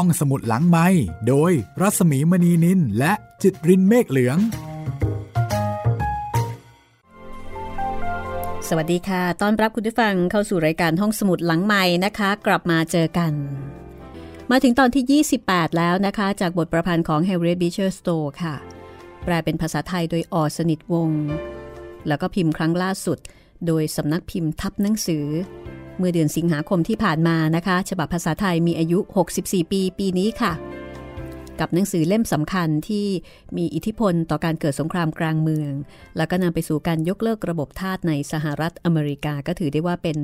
ห้องสมุดหลังไม้โดยรัสมีมณีนินและจิตรินเมฆเหลือง สวัสดีค่ะ ต้อนรับคุณผู้ฟังเข้าสู่รายการห้องสมุดหลังไม้นะคะ กลับมาเจอกัน มาถึงตอนที่ 28 แล้วนะคะ จากบทประพันธ์ของ Harriet Beecher Stowe ค่ะ แปลเป็นภาษาไทยโดยออสนิทวง แล้วก็พิมพ์ครั้งล่าสุด โดยสำนักพิมพ์ทับหนังสือ เมื่อเดือนสิงหาคมที่ผ่านมานะคะ ฉบับภาษาไทยมีอายุ 64 ปี ปีนี้ค่ะ กับหนังสือเล่มสำคัญที่มีอิทธิพลต่อการเกิดสงครามกลางเมือง แล้วก็นำไปสู่การยกเลิกระบบทาสในสหรัฐอเมริกาก็ถือได้ว่าเป็น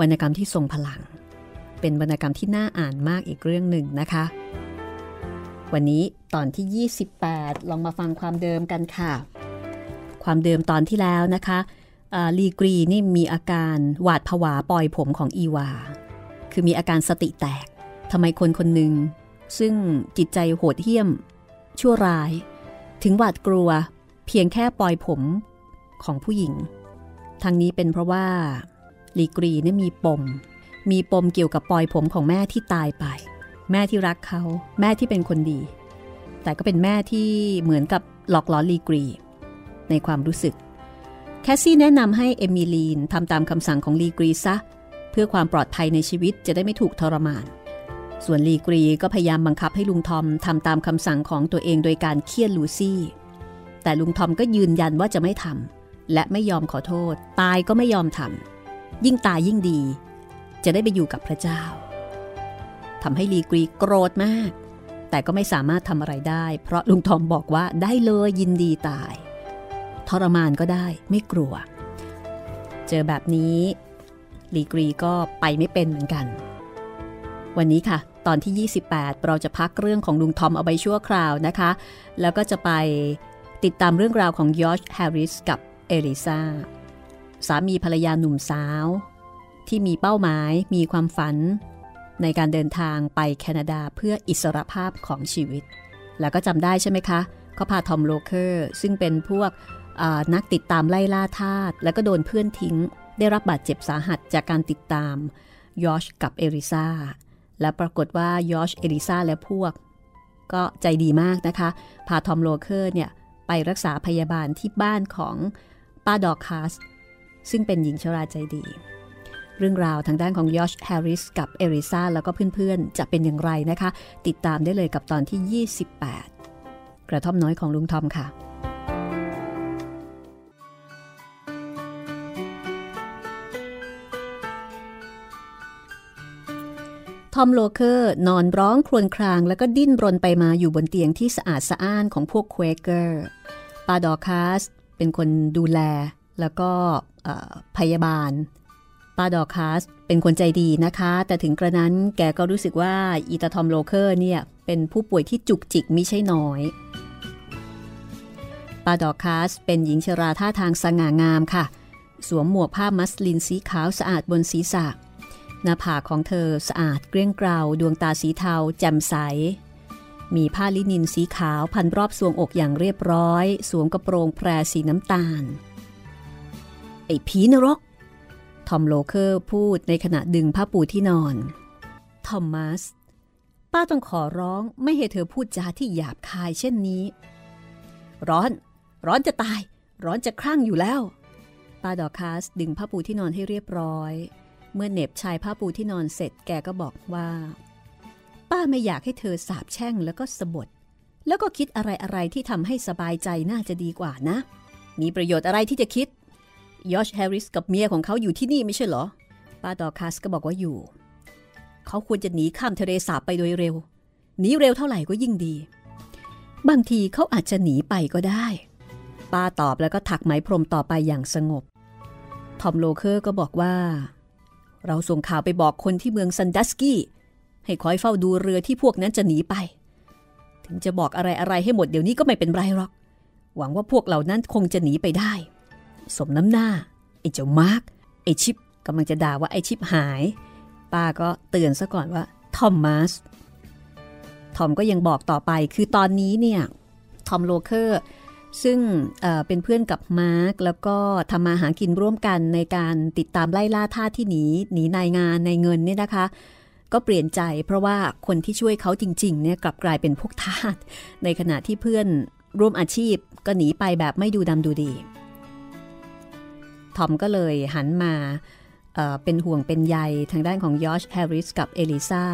วรรณกรรมที่ทรงพลัง เป็นวรรณกรรมที่น่าอ่านมากอีกเรื่องหนึ่งนะคะ วันนี้ตอนที่ 28 ลองมาฟังความเดิมกันค่ะ ความเดิมตอนที่แล้วนะคะ ลีกรีนี่มีอาการหวาดผวาปล่อยผมของอีวา คือมีอาการสติแตกทำไมคนคนหนึ่ง ซึ่งจิตใจโหดเหี้ยม ชั่วร้าย ถึงหวาดกลัว เพียงแค่ปล่อยผมของผู้หญิง ทางนี้เป็นเพราะว่าลีกรีนี่มีปม มีปมเกี่ยวกับปล่อยผมของแม่ที่ตายไป แม่ที่รักเขา แม่ที่เป็นคนดี แต่ก็เป็นแม่ที่เหมือนกับหลอกล้อลีกรี ในความรู้สึก สซี่แนะนำให้เอมิลีนทำตามคำสั่งของลีกรีซะ เพื่อความปลอดภัยในชีวิตจะได้ไม่ถูกทรมาน ส่วนลีกรีก็พยายามบังคับให้ลุงทอมทำตามคำสั่งของตัวเองโดยการเคี่ยนลูซี่ แต่ลุงทอมก็ยืนยันว่าจะไม่ทำและไม่ยอมขอโทษ ตายก็ไม่ยอมทำยิ่งตายยิ่งดี จะได้ไปอยู่กับพระเจ้าทำให้ลีกรีโกรธมาก แต่ก็ไม่สามารถทำอะไรได้ เพราะลุงทอมบอกว่าได้เลยยินดีตาย ทรมานก็ได้ไม่กลัว เจอแบบนี้ลีกรีก็ไปไม่เป็นเหมือนกัน วันนี้ค่ะ ตอนที่ 28 เราจะพักเรื่องของลุงทอมเอาไปชั่วคราวนะคะ แล้วก็จะไปติดตามเรื่องราวของยอร์ชแฮร์ริสกับเอลิซาสามีภรรยาหนุ่มสาว ที่มีเป้าหมายมีความฝัน ในการเดินทางไปแคนาดาเพื่ออิสรภาพของชีวิต แล้วก็จำได้ใช่ไหมคะเขาพาทอมโลเคอร์ ซึ่งเป็นพวก นักติดตามไล่ล่าทาสแล้วก็โดนเพื่อนทิ้ง ได้รับบาดเจ็บสาหัสจากการติดตามยอชกับเอริซาและปรากฏว่ายอชเอลิซาและพวก ก็ใจดีมากนะคะ พาทอมโลเคอร์เนี่ยไปรักษาพยาบาลที่บ้านของป้าดอกคาส ซึ่งเป็นหญิงชราใจดี เรื่องราวทางด้านของยอชแฮร์ริสกับเอริซาแล้วก็เพื่อนๆ จะเป็นอย่างไรนะคะ ติดตามได้เลยกับตอนที่ 28 กระท่อมน้อยของลุงทอมค่ะ ทอมโลเคอร์นอนร้องครวญคราง แล้วก็ดิ้นรนไปมาอยู่บนเตียงที่สะอาดสะอ้านของพวกเควเกอร์ปาดอคาสเป็นคนดูแลแล้วก็พยาบาลปาดอคาสเป็นคนใจดีนะคะ แต่ถึงกระนั้นแกก็รู้สึกว่าอีตาทอมโลเคอร์เนี่ยเป็นผู้ป่วยที่จุกจิกมิใช่น้อยปาดอคาสเป็นหญิงชราท่าทางสง่างามค่ะ สวมหมวกผ้ามัสลินสีขาวสะอาดบนศีรษะ หน้าผากของเธอสะอาดเกลี้ยงเกลาดวงตาสีเทาแจ่มใส มีผ้าลินินสีขาวพันรอบทรวงอกอย่างเรียบร้อย สวมกระโปรงแพรสีน้ำตาล ไอ้ผีนรก ทอมโลเคอร์พูดในขณะดึงผ้าปูที่นอน ทอมมัส ป้าต้องขอร้องไม่ให้เธอพูดจาที่หยาบคายเช่นนี้ ร้อน ร้อนจะตาย ร้อนจะคลั่งอยู่แล้ว ป้าดอคาสดึงผ้าปูที่นอนให้เรียบร้อย เมื่อเน็บชายผ้าปูที่นอนเสร็จแกก็บอกว่า ป้าไม่อยากให้เธอสาบแช่งแล้วก็สบถแล้วก็คิดอะไรอะไรที่ทำให้สบายใจน่าจะดีกว่านะ มีประโยชน์อะไรที่จะคิดยอชแฮร์ริสกับเมียของเขาอยู่ที่นี่ไม่ใช่เหรอ ป้าดอคัสก็บอกว่าอยู่ เขาควรจะหนีข้ามทะเลสาบไปโดยเร็ว หนีเร็วเท่าไหร่ก็ยิ่งดี บางทีเขาอาจจะหนีไปก็ได้ ป้าตอบแล้วก็ถักไหมพรมต่อไปอย่างสงบ ทอมโลเคอร์ก็บอกว่า เราส่งข่าวไปบอกคนที่เมืองซันดัสกี้ให้คอยเฝ้าดูเรือที่พวกนั้นจะหนีไป ถึงจะบอกอะไรอะไรให้หมดเดี๋ยวนี้ก็ไม่เป็นไรหรอก หวังว่าพวกเหล่านั้นคงจะหนีไปได้ สมน้ำหน้า ไอ้เจ้ามาร์กไอ้ชิปกำลังจะด่าว่าไอ้ชิปหาย ป้าก็เตือนซะก่อนว่าทอมมัสทอมก็ยังบอกต่อไปคือตอนนี้เนี่ยทอมโลเคอร์ ซึ่งเป็นเพื่อนกับมาร์กแล้วก็ทำมาหากินร่วมกันในการติดตามไล่ล่าท่าที่หนีหนีนายงานในเงินเนี่ยนะคะ ก็เปลี่ยนใจเพราะว่าคนที่ช่วยเขาจริงๆเนี่ยกลับกลายเป็นพวกทาสในขณะที่เพื่อนร่วมอาชีพก็หนีไปแบบไม่ดูดำดูดีทอมก็เลยหันมาเเป็นห่วงเป็นใยทางด้านของยอชแฮร์ริสกับเอลิซา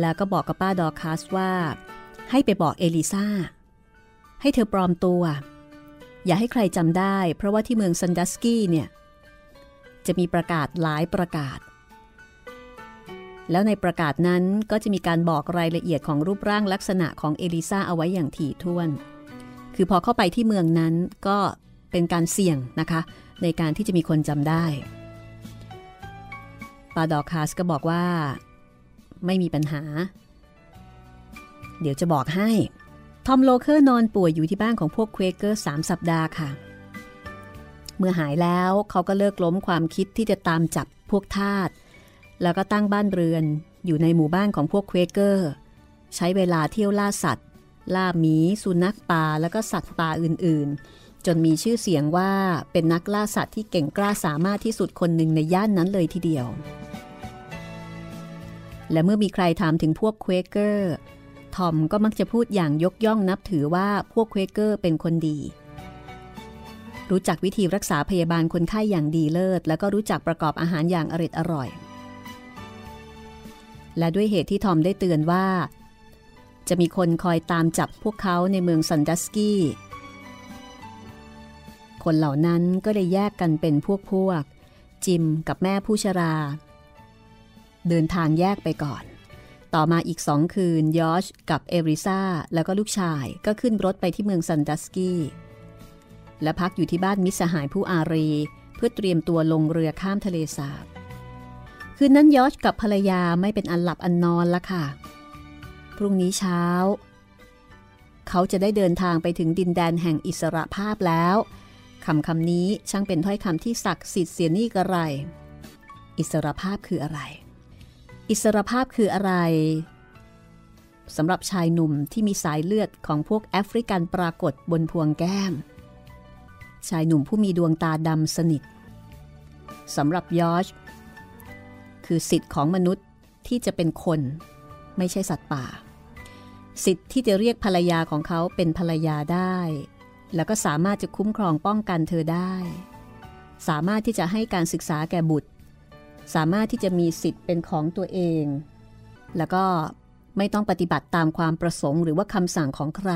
แล้วก็บอกกับป้าดอคัสว่า ให้ไปบอกเอลิซา ให้เธอปลอมตัว อย่าให้ใครจำได้ เพราะว่าที่เมืองซันดัสกี้เนี่ย จะมีประกาศหลายประกาศ แล้วในประกาศนั้นก็จะมีการบอกรายละเอียดของรูปร่างลักษณะของเอลิซาเอาไว้อย่างถี่ถ้วน คือพอเข้าไปที่เมืองนั้นก็เป็นการเสี่ยงนะคะ ในการที่จะมีคนจำได้ปาดอคาสก็บอกว่า ไม่มีปัญหา เดี๋ยวจะบอกให้ ทอมโลเคอร์นอนป่วยอยู่ที่บ้านของพวกเควเกอร์สามสัปดาห์ค่ะ เมื่อหายแล้วเขาก็เลิกล้มความคิดที่จะตามจับพวกทาส แล้วก็ตั้งบ้านเรือนอยู่ในหมู่บ้านของพวกเควเกอร์ ใช้เวลาเที่ยวล่าสัตว์ ล่าหมี สุนัขป่า แล้วก็สัตว์ป่าอื่นๆ จนมีชื่อเสียงว่าเป็นนักล่าสัตว์ที่เก่งกล้าสามารถที่สุดคนหนึ่งในย่านนั้นเลยทีเดียว และเมื่อมีใครถามถึงพวกเควเกอร์ ทอมก็มักจะพูดอย่างยกย่องนับถือว่าพวกเควเกอร์เป็นคนดี รู้จักวิธีรักษาพยาบาลคนไข้อย่างดีเลิศ แล้วก็รู้จักประกอบอาหารอย่างเอร็ดอร่อย และด้วยเหตุที่ทอมได้เตือนว่า จะมีคนคอยตามจับพวกเขาในเมืองซันดัสกี้ คนเหล่านั้นก็เลยแยกกันเป็นพวกพวกจิมกับแม่ผู้ชรา เดินทางแยกไปก่อน ต่อมาอีกสองคืนยอชกับเอริซาแล้วก็ลูกชายก็ขึ้นรถไปที่เมืองซันดัสกี้และพักอยู่ที่บ้านมิสหายผู้อารี เพื่อเตรียมตัวลงเรือข้ามทะเลสาบ คืนนั้นยอชกับภรรยาไม่เป็นอันหลับอันนอนละค่ะ พรุ่งนี้เช้า เขาจะได้เดินทางไปถึงดินแดนแห่งอิสระภาพแล้วคำคำนี้ช่างเป็นถ้อยคำที่ศักดิ์สิทธิ์เสียนี่กระไร อิสรภาพคืออะไร อิสรภาพคืออะไรสำหรับชายหนุ่มที่มีสายเลือดของพวกแอฟริกันปรากฏบนพวงแก้ม ชายหนุ่มผู้มีดวงตาดำสนิทสำหรับยอชคือสิทธิ์ของมนุษย์ที่จะเป็นคน ไม่ใช่สัตว์ป่า สิทธิ์ที่จะเรียกภรรยาของเขาเป็นภรรยาได้ แล้วก็สามารถจะคุ้มครองป้องกันเธอได้ สามารถที่จะให้การศึกษาแก่บุตร สามารถที่จะมีสิทธิ์เป็นของตัวเอง แล้วก็ไม่ต้องปฏิบัติตามความประสงค์หรือว่าคำสั่งของใคร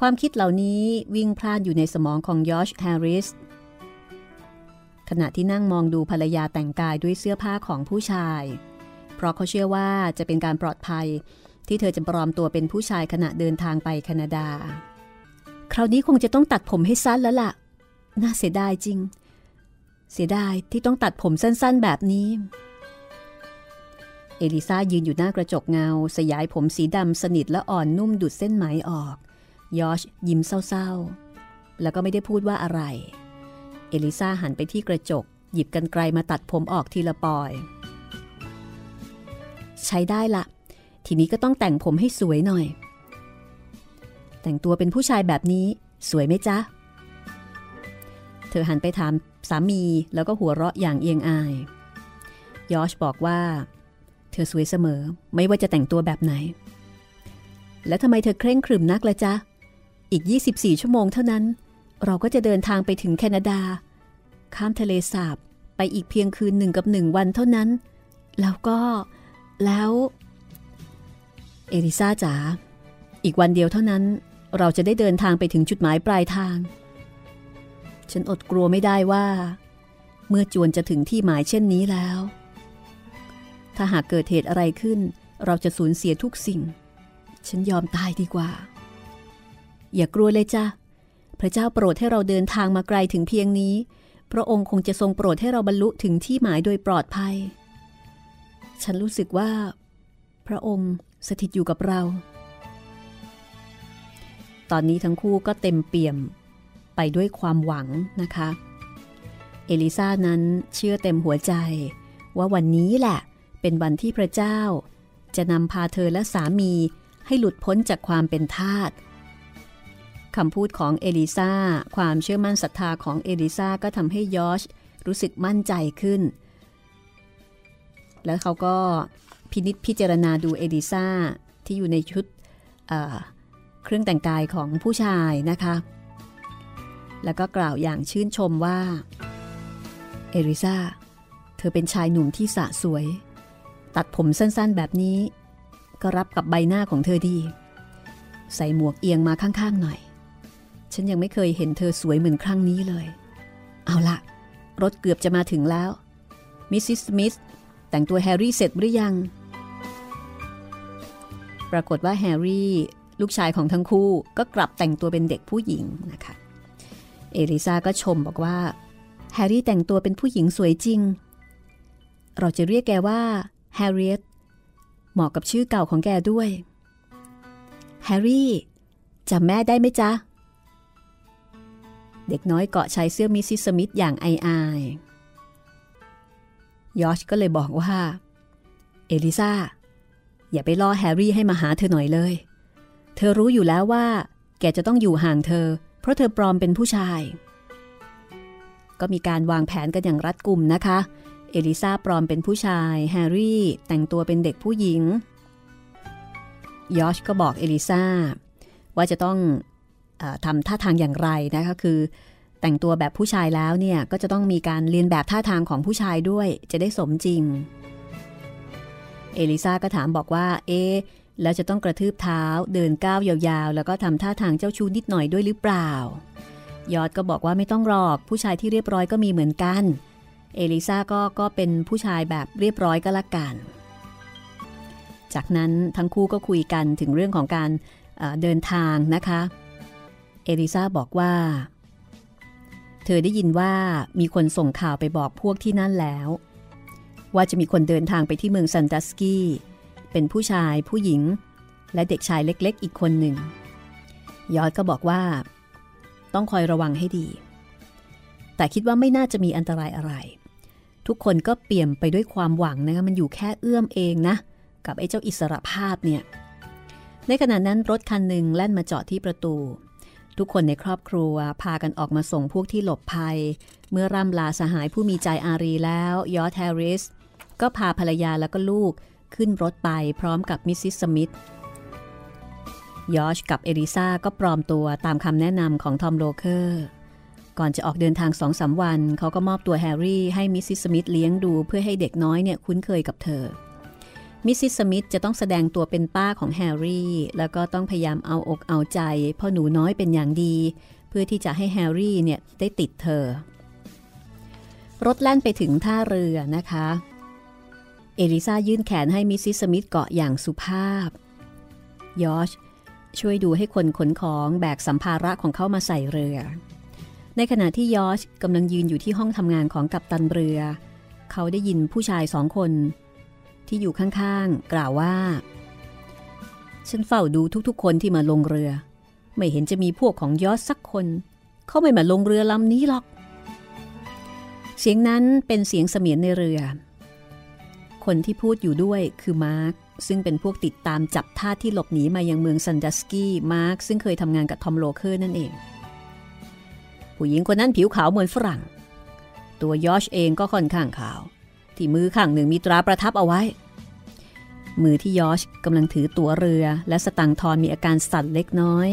ความคิดเหล่านี้วิ่งพลาดอยู่ในสมองของยอชแฮร์ริสขณะที่นั่งมองดูภรรยาแต่งกายด้วยเสื้อผ้าของผู้ชาย เพราะเขาเชื่อว่าจะเป็นการปลอดภัยที่เธอจะปลอมตัวเป็นผู้ชายขณะเดินทางไปแคนาดา คราวนี้คงจะต้องตัดผมให้สั้นแล้วละ่ะ น่าเสียดายจริง เสียดายที่ต้องตัดผมสั้นๆแบบนี้ เอลิซายืนอยู่หน้ากระจกเงา สยายผมสีดำสนิทและอ่อนนุ่มดุดเส้นไหมออก ยอชยิ้มเศร้าๆ แล้วก็ไม่ได้พูดว่าอะไร เอลิซาหันไปที่กระจก หยิบกันไกลมาตัดผมออกทีละปอย ใช้ได้ละ ทีนี้ก็ต้องแต่งผมให้สวยหน่อย แต่งตัวเป็นผู้ชายแบบนี้ สวยไหมจ๊ะ เธอหันไปถาม สามีแล้วก็หัวเราะอย่างเอียงอาย ยอชบอกว่า เธอสวยเสมอไม่ว่าจะแต่งตัวแบบไหน แล้วทำไมเธอเคร่งครึมนักละจ๊ะ อีก 24 ชั่วโมงเท่านั้น เราก็จะเดินทางไปถึงแคนาดา ข้ามทะเลสาบไปอีกเพียงคืนหนึ่งกับหนึ่งวันเท่านั้น แล้วก็แล้ว เอลิซาจ๋าอีกวันเดียวเท่านั้น เราจะได้เดินทางไปถึงจุดหมายปลายทาง ฉันอดกลัวไม่ได้ว่า เมื่อจวนจะถึงที่หมายเช่นนี้แล้ว ถ้าหากเกิดเหตุอะไรขึ้น เราจะสูญเสียทุกสิ่ง ฉันยอมตายดีกว่า อย่ากลัวเลยจ้ะพระเจ้าโปรดให้เราเดินทางมาไกลถึงเพียงนี้ พระองค์คงจะทรงโปรดให้เราบรรลุถึงที่หมายโดยปลอดภัย ฉันรู้สึกว่า พระองค์สถิตอยู่กับเรา ตอนนี้ทั้งคู่ก็เต็มเปี่ยม ไปด้วยความหวังนะคะ เอลิซานั้นเชื่อเต็มหัวใจ ว่าวันนี้แหละ เป็นวันที่พระเจ้า จะนำพาเธอและสามีให้หลุดพ้นจากความเป็นทาสคำพูดของเอลิซาความเชื่อมั่นศรัทธาของเอลิซาก็ทำให้ยอชรู้สึกมั่นใจขึ้น แล้วเขาก็พินิษพิจารณาดูเอดิซาที่อยู่ในชุดเครื่องแต่งกายของผู้ชายนะคะ แล้วก็กล่าวอย่างชื่นชมว่า เอริซาเธอเป็นชายหนุ่มที่สะสวย ตัดผมสั้นๆแบบนี้ ก็รับกับใบหน้าของเธอดี ใส่หมวกเอียงมาข้างๆหน่อย ฉันยังไม่เคยเห็นเธอสวยเหมือนครั้งนี้เลย เอาละรถเกือบจะมาถึงแล้ว มิสซิสสมิธแต่งตัวแฮร์รี่เสร็จหรือยัง ปรากฏว่าแฮร์รี่ลูกชายของทั้งคู่ก็กลับแต่งตัวเป็นเด็กผู้หญิงนะคะ เอลิซาก็ชมบอกว่า แฮร์รี่แต่งตัวเป็นผู้หญิงสวยจริง เราจะเรียกแกว่าแฮร์ริเอตเหมาะกับชื่อเก่าของแกด้วย แฮร์รี่จำแม่ได้ไหมจ๊ะ เด็กน้อยเกาะชายเสื้อมิสซิสสมิธอย่างอายๆ ยอชก็เลยบอกว่า เอลิซาอย่าไปล่อแฮร์รี่ให้มาหาเธอหน่อยเลย เธอรู้อยู่แล้วว่า แกจะต้องอยู่ห่างเธอ เพราะเธอปลอมเป็นผู้ชาย ก็มีการวางแผนกันอย่างรัดกุมนะคะ เอลิซาปลอมเป็นผู้ชาย แฮร์รี่แต่งตัวเป็นเด็กผู้หญิง ยอชก็บอกเอลิซาว่าจะต้องทำท่าทางอย่างไรนะคะคือ แต่งตัวแบบผู้ชายแล้วเนี่ยก็จะต้องมีการเรียนแบบท่าทางของผู้ชายด้วย จะได้สมจริง เอลิซาก็ถามบอกว่า เอ๊ แล้วจะต้องกระทืบเท้าเดินก้าวยาวๆ แล้วก็ทำท่าทางเจ้าชู้นิดหน่อยด้วยหรือเปล่า ยอดก็บอกว่าไม่ต้องรอก ผู้ชายที่เรียบร้อยก็มีเหมือนกัน เอลิซาก็ก็เป็นผู้ชายแบบเรียบร้อยก็แล้วกัน จากนั้นทั้งคู่ก็คุยกันถึงเรื่องของการเดินทางนะคะ เอลิซาบอกว่า เธอได้ยินว่ามีคนส่งข่าวไปบอกพวกที่นั่นแล้ว ว่าจะมีคนเดินทางไปที่เมืองซันดัสกี้ เป็นผู้ชายผู้หญิง และเด็กชายเล็กๆ อีกคนหนึ่ง ยอดก็บอกว่า ต้องคอยระวังให้ดี แต่คิดว่าไม่น่าจะมีอันตรายอะไร ทุกคนก็เปี่ยมไปด้วยความหวังนะคะมันอยู่แค่เอื้อมเองนะ กับไอ้เจ้าอิสระภาพเนี่ย ในขณะนั้นรถคันหนึ่งแล่นมาจอดที่ประตู ทุกคนในครอบครัวพากันออกมาส่งพวกที่หลบภัย เมื่อร่ำลาสหายผู้มีใจอารีแล้ว ยอช แฮริสก็พาภรรยาแล้วก็ลูก ขึ้นรถไปพร้อมกับมิสซิสสมิธยอชกับเอลิซาก็ปลอมตัวตามคำแนะนำของทอมโลเคอร์ ก่อนจะออกเดินทางสองสามวัน เขาก็มอบตัวแฮร์รี่ให้มิสซิสสมิธเลี้ยงดูเพื่อให้เด็กน้อยเนี่ยคุ้นเคยกับเธอ มิสซิสสมิธจะต้องแสดงตัวเป็นป้าของแฮร์รี่ แล้วก็ต้องพยายามเอาอกเอาใจพ่อหนูน้อยเป็นอย่างดี เพื่อที่จะให้แฮร์รี่เนี่ยได้ติดเธอ รถแล่นไปถึงท่าเรือนะคะ เอลิซายื่นแขนให้มิสซิสสมิธเกาะอย่างสุภาพ ยอชช่วยดูให้คนขนของแบกสัมภาระของเขามาใส่เรือ ในขณะที่ยอชกำลังยืนอยู่ที่ห้องทำงานของกัปตันเรือ เขาได้ยินผู้ชายสองคน ที่อยู่ข้างๆ กล่าวว่า ฉันเฝ้าดูทุกๆ คนที่มาลงเรือ ไม่เห็นจะมีพวกของยอชสักคน เขาไม่มาลงเรือลำนี้หรอก เสียงนั้นเป็นเสียงเสมียนในเรือ คนที่พูดอยู่ด้วยคือมาร์คซึ่งเป็นพวกติดตามจับทาสที่หลบหนีมายังเมืองซันดัสกี้มาร์คซึ่งเคยทำงานกับทอมโลเคอร์นั่นเอง ผู้หญิงคนนั้นผิวขาวเหมือนฝรั่ง ตัวยอชเองก็ค่อนข้างขาว ที่มือข้างหนึ่งมีตราประทับเอาไว้ มือที่ยอชกำลังถือตั๋วเรือ และสตางค์ทอนมีอาการสั่นเล็กน้อย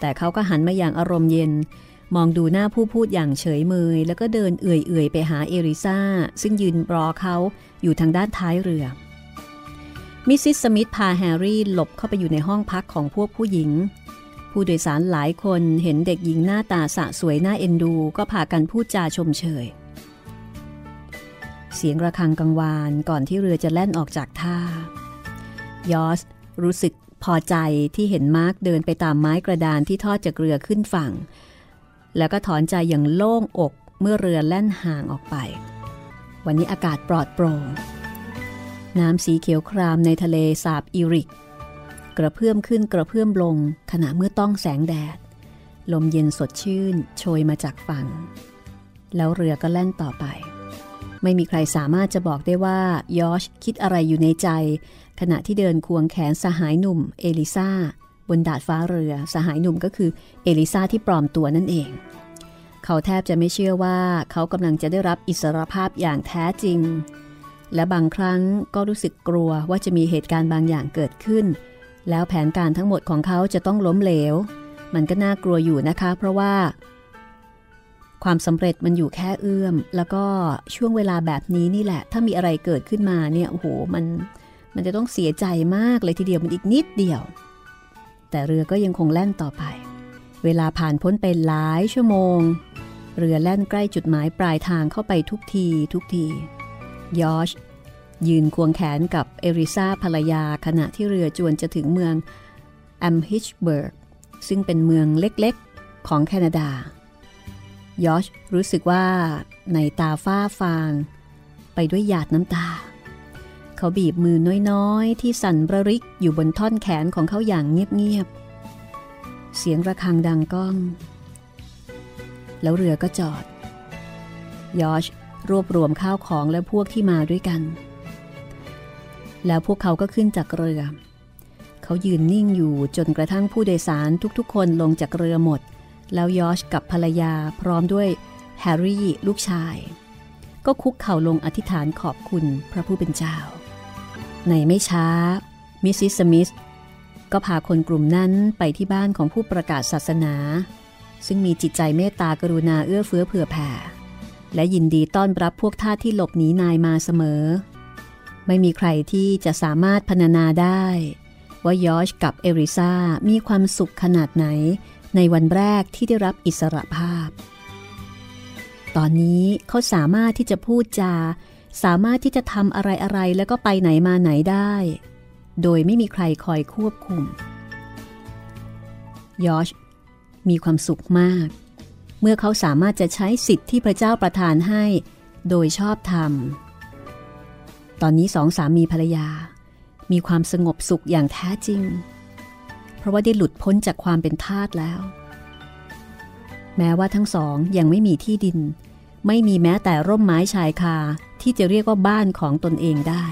แต่เขาก็หันมาอย่างอารมณ์เย็นมองดูหน้าผู้พูดอย่างเฉยเมย แล้วก็เดินเอื่อยๆ ไปหาเอลิซาซึ่งยืนรอเขา อยู่ทางด้านท้ายเรือ มิสซิสสมิธพาแฮร์รี่หลบเข้าไปอยู่ในห้องพักของพวกผู้หญิง ผู้โดยสารหลายคนเห็นเด็กหญิงหน้าตาสะสวยน่าเอ็นดูก็พากันพูดจาชมเชย เสียงระฆังกังวานก่อนที่เรือจะแล่นออกจากท่ายอสรู้สึกพอใจที่เห็นมาร์กเดินไปตามไม้กระดานที่ทอดจากเรือขึ้นฝั่ง แล้วก็ถอนใจอย่างโล่งอกเมื่อเรือแล่นห่างออกไป วันนี้อากาศปลอดโปร่ง น้ำสีเขียวครามในทะเลสาบอิริก กระเพื่อมขึ้นกระเพื่อมลงขณะเมื่อต้องแสงแดด ลมเย็นสดชื่นโชยมาจากฝั่ง แล้วเรือก็แล่นต่อไป ไม่มีใครสามารถจะบอกได้ว่ายอชคิดอะไรอยู่ในใจ ขณะที่เดินควงแขนสหายหนุ่มเอลิซาบนดาดฟ้าเรือสหายหนุ่มก็คือเอลิซาที่ปลอมตัวนั่นเอง เขาแทบจะไม่เชื่อว่าเขากำลังจะได้รับอิสรภาพอย่างแท้จริง และบางครั้งก็รู้สึกกลัวว่าจะมีเหตุการณ์บางอย่างเกิดขึ้น แล้วแผนการทั้งหมดของเขาจะต้องล้มเหลว มันก็น่ากลัวอยู่นะคะ เพราะว่า ความสำเร็จมันอยู่แค่เอื้อม แล้วก็ช่วงเวลาแบบนี้นี่แหละ ถ้ามีอะไรเกิดขึ้นมาเนี่ยโอ้โหมันมันจะต้องเสียใจมากเลยทีเดียวมันอีกนิดเดียว แต่เรือก็ยังคงแล่นต่อไป เวลาผ่านพ้นไปหลายชั่วโมง เรือแล่นใกล้จุดหมายปลายทางเข้าไปทุกทีทุกทียอชยืนควงแขนกับเอริซาภรรยาขณะที่เรือจวนจะถึงเมืองแอมฮิชเบิร์กซึ่งเป็นเมืองเล็กๆของแคนาดายอชรู้สึกว่าในตาฝ้าฟาง ไปด้วยหยาดน้ำตา เขาบีบมือน้อยๆ ที่สั่นระริกอยู่บนท่อนแขนของเขาอย่างเงียบๆ เสียงระฆังดังก้อง แล้วเรือก็จอด ยอชรวบรวมข้าวของและพวกที่มาด้วยกัน แล้วพวกเขาก็ขึ้นจากเรือ เขายืนนิ่งอยู่จนกระทั่งผู้โดยสารทุกๆ คนลงจากเรือหมด แล้วยอชกับภรรยาพร้อมด้วยแฮร์รี่ลูกชาย ก็คุกเข่าลงอธิษฐานขอบคุณพระผู้เป็นเจ้า ในไม่ช้ามิสซิสมิธ ก็พาคนกลุ่มนั้นไปที่บ้านของผู้ประกาศศาสนา ซึ่งมีจิตใจเมตตากรุณาเอื้อเฟื้อเผื่อแผ่ และยินดีต้อนรับพวกทาสที่หลบหนีนายมาเสมอ ไม่มีใครที่จะสามารถพรรณนาได้ ว่ายอชกับเอริซามีความสุขขนาดไหนในวันแรกที่ได้รับอิสรภาพ ตอนนี้เขาสามารถที่จะพูดจา สามารถที่จะทำอะไรอะไรแล้วก็ไปไหนมาไหนได้ โดยไม่มีใครคอยควบคุม ยอชมีความสุขมาก เมื่อเขาสามารถจะใช้สิทธิ์ที่พระเจ้าประทานให้ โดยชอบธรรม ตอนนี้สองสามีภรรยา มีความสงบสุขอย่างแท้จริง เพราะว่าได้หลุดพ้นจากความเป็นทาสแล้ว แม้ว่าทั้งสองยังไม่มีที่ดิน ไม่มีแม้แต่ร่มไม้ชายคาที่จะเรียกว่าบ้านของตนเองได้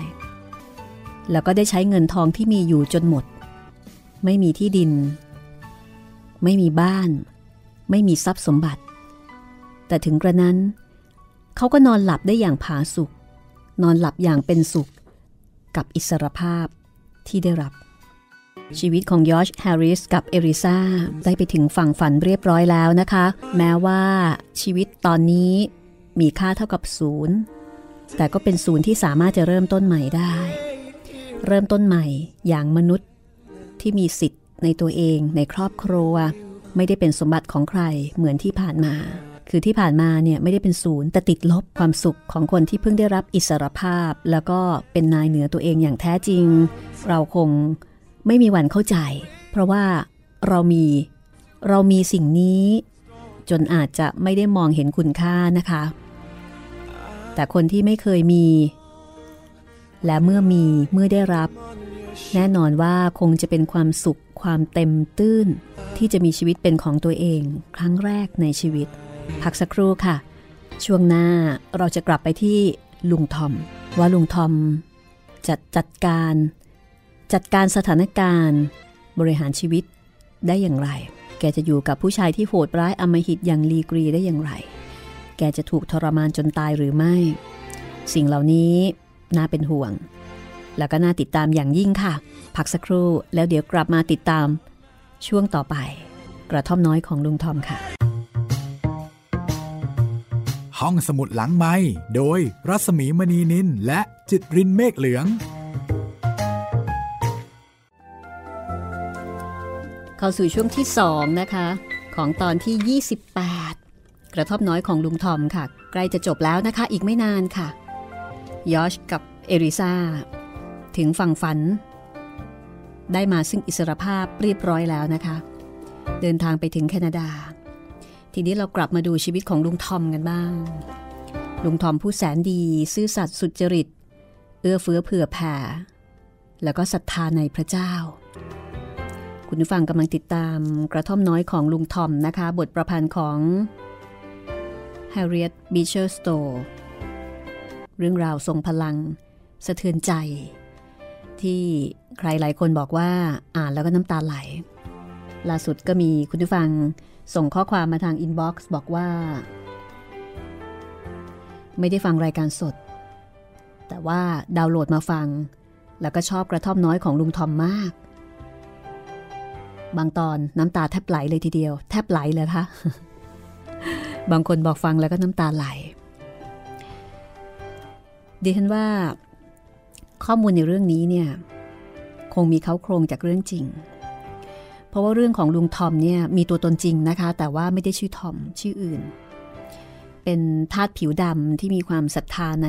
แล้วก็ได้ใช้เงินทองที่มีอยู่จนหมด ไม่มีที่ดิน ไม่มีบ้าน ไม่มีทรัพย์สมบัติ แต่ถึงกระนั้น เขาก็นอนหลับได้อย่างผาสุกนอนหลับอย่างเป็นสุข กับอิสรภาพที่ได้รับ ชีวิตของยอชแฮร์ริสกับเอริซาได้ไปถึงฝั่งฝันเรียบร้อยแล้วนะคะ แม้ว่าชีวิตตอนนี้มีค่าเท่ากับศูนย์แต่ก็เป็นศูนย์ที่สามารถจะเริ่มต้นใหม่ได้ เริ่มต้นใหม่อย่างมนุษย์ที่มีสิทธิ์ในตัวเองในครอบครัว ไม่ได้เป็นสมบัติของใครเหมือนที่ผ่านมา คือที่ผ่านมาเนี่ยไม่ได้เป็นศูนย์แต่ติดลบความสุขของคนที่เพิ่งได้รับอิสรภาพ แล้วก็เป็นนายเหนือตัวเองอย่างแท้จริง เราคงไม่มีวันเข้าใจ เพราะว่าเรามีเรามีสิ่งนี้ จนอาจจะไม่ได้มองเห็นคุณค่านะคะ แต่คนที่ไม่เคยมี และเมื่อมีเมื่อได้รับ แน่นอนว่าคงจะเป็นความสุขความเต็มตื้น ที่จะมีชีวิตเป็นของตัวเอง ครั้งแรกในชีวิต พักสักครู่ค่ะ ช่วงหน้าเราจะกลับไปที่ลุงทอม ว่าลุงทอมจะจัดการ จัดการสถานการณ์ บริหารชีวิตได้อย่างไร แกจะอยู่กับผู้ชายที่โหดร้ายอมหิตอย่างลีกรีได้อย่างไร แกจะถูกทรมานจนตายหรือไม่ สิ่งเหล่านี้ น่าเป็นห่วง แล้วก็น่าติดตามอย่างยิ่งค่ะ พักสักครู่แล้วเดี๋ยวกลับมาติดตาม ช่วงต่อไป กระท่อมน้อยของลุงทอมค่ะ ห้องสมุดหลังไม้โดยรัสมีมณีนินและจิตรินเมฆเหลืองเข้าสู่ช่วงที่ 2 นะคะ ของตอนที่ 28 กระท่อมน้อยของลุงทอมค่ะ ใกล้จะจบแล้วนะคะ อีกไม่นานค่ะ ยอชกับเอริซาถึงฝั่งฝัน ได้มาซึ่งอิสรภาพเรียบร้อยแล้วนะคะ เดินทางไปถึงแคนาดา ทีนี้เรากลับมาดูชีวิตของลุงทอมกันบ้าง ลุงทอมผู้แสนดีซื่อสัตย์สุจริต เอื้อเฟื้อเผื่อแผ่ แล้วก็ศรัทธาในพระเจ้า คุณผู้ฟังกำลังติดตามกระท่อมน้อยของลุงทอมนะคะ บทประพันธ์ของ Harriet Beecher Stowe เรื่องราวทรงพลัง สะเทือนใจ ที่ใครหลายคนบอกว่าอ่านแล้วก็น้ำตาไหล ล่าสุดก็มีคุณผู้ฟังส่งข้อความมาทางอินบ็อกซ์บอกว่า ไม่ได้ฟังรายการสด แต่ว่าดาวน์โหลดมาฟัง แล้วก็ชอบกระท่อมน้อยของลุงทอมมาก บางตอนน้ำตาแทบไหลเลยทีเดียว แทบไหลเลยคะบางคนบอกฟังแล้วก็น้ำตาไหล ดิฉันว่า ข้อมูลในเรื่องนี้เนี่ยคงมีเขาโครงจากเรื่องจริง เพราะว่าเรื่องของลุงทอมเนี่ยมีตัวตนจริงนะคะ แต่ว่าไม่ได้ชื่อทอมชื่ออื่น เป็นทาสผิวดำที่มีความศรัทธาใน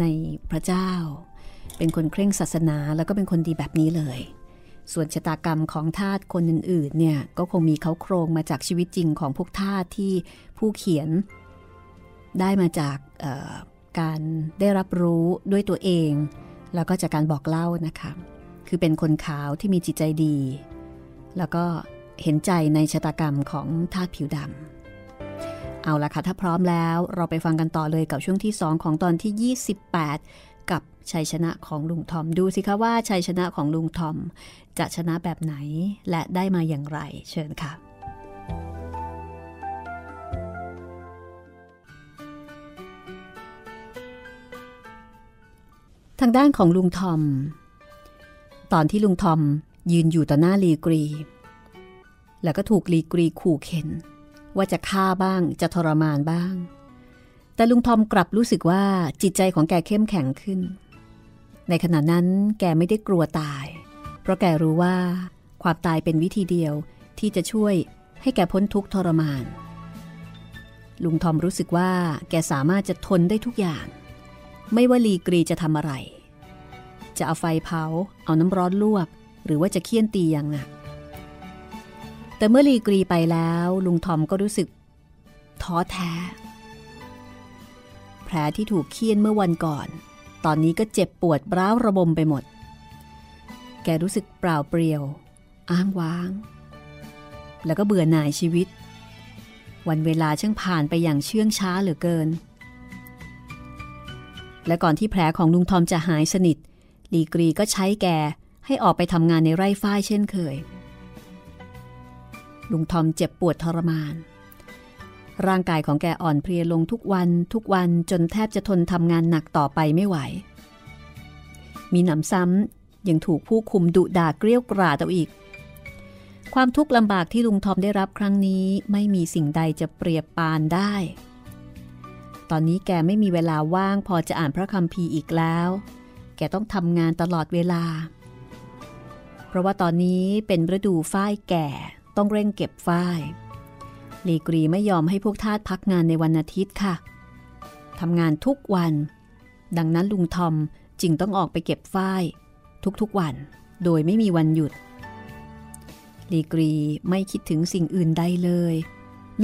ในพระเจ้า เป็นคนเคร่งศาสนาแล้วก็เป็นคนดีแบบนี้เลย ส่วนชะตากรรมของทาสคนอื่นๆเนี่ยก็คงมีเขาโครงมาจากชีวิตจริงของพวกทาสที่ผู้เขียนได้มาจาก การได้รับรู้ด้วยตัวเอง แล้วก็จากการบอกเล่านะคะคือเป็นคนขาวที่มีจิตใจดี แล้วก็เห็นใจในชะตากรรมของทาสผิวดำเอาละค่ะ ถ้าพร้อมแล้วเราไปฟังกันต่อเลยกับช่วงที่ 2 ของตอนที่ 28 กับชัยชนะของลุงทอมดูสิคะว่าชัยชนะของลุงทอม จะชนะแบบไหนและได้มาอย่างไร เชิญค่ะ ทางด้านของลุงทอม ตอนที่ลุงทอมยืนอยู่ต่อหน้าลีกรี แล้วก็ถูกลีกรีขู่เข็น ว่าจะฆ่าบ้างจะทรมานบ้าง แต่ลุงทอมกลับรู้สึกว่าจิตใจของแกเข้มแข็งขึ้น ในขณะนั้นแกไม่ได้กลัวตาย เพราะแกรู้ว่าความตายเป็นวิธีเดียวที่จะช่วยให้แกพ้นทุกทรมาน ลุงทอมรู้สึกว่าแกสามารถจะทนได้ทุกอย่าง ไม่ว่าลีกรีจะทำอะไร จะเอาไฟเผา เอาน้ำร้อนลวก หรือว่าจะเคี่ยนตีอย่างหนัก แต่เมื่อลีกรีไปแล้วลุงทอมก็รู้สึก ท้อแท้ แผลที่ถูกเคี่ยนเมื่อวันก่อน ตอนนี้ก็เจ็บปวดร้าวระบมไปหมด แกรู้สึกเปล่าเปลี่ยว อ้างว้าง แล้วก็เบื่อหน่ายชีวิต วันเวลาช่างผ่านไปอย่างเชื่องช้าเหลือเกิน และก่อนที่แผลของลุงทอมจะหายสนิท ลีกรีก็ใช้แกให้ออกไปทำงานในไร่ฝ้ายเช่นเคย ลุงทอมเจ็บปวดทรมาน ร่างกายของแกอ่อนเพลียลงทุกวันทุกวันจนแทบจะทนทำงานหนักต่อไปไม่ไหว มีหนำซ้ำยังถูกผู้คุมดุด่าเกลี้ยกล่อมเอาอีก ความทุกข์ลำบากที่ลุงทอมได้รับครั้งนี้ไม่มีสิ่งใดจะเปรียบปานได้ ตอนนี้แกไม่มีเวลาว่างพอจะอ่านพระคัมภีร์อีกแล้ว แกต้องทำงานตลอดเวลา เพราะว่าตอนนี้เป็นฤดูฝ้ายแก่ต้องเร่งเก็บฝ้ายลีกรีไม่ยอมให้พวกทาสพักงานในวันอาทิตย์ค่ะทำงานทุกวัน ดังนั้นลุงทอมจึงต้องออกไปเก็บฝ้ายทุกๆวัน โดยไม่มีวันหยุด ลีกรีไม่คิดถึงสิ่งอื่นใดเลย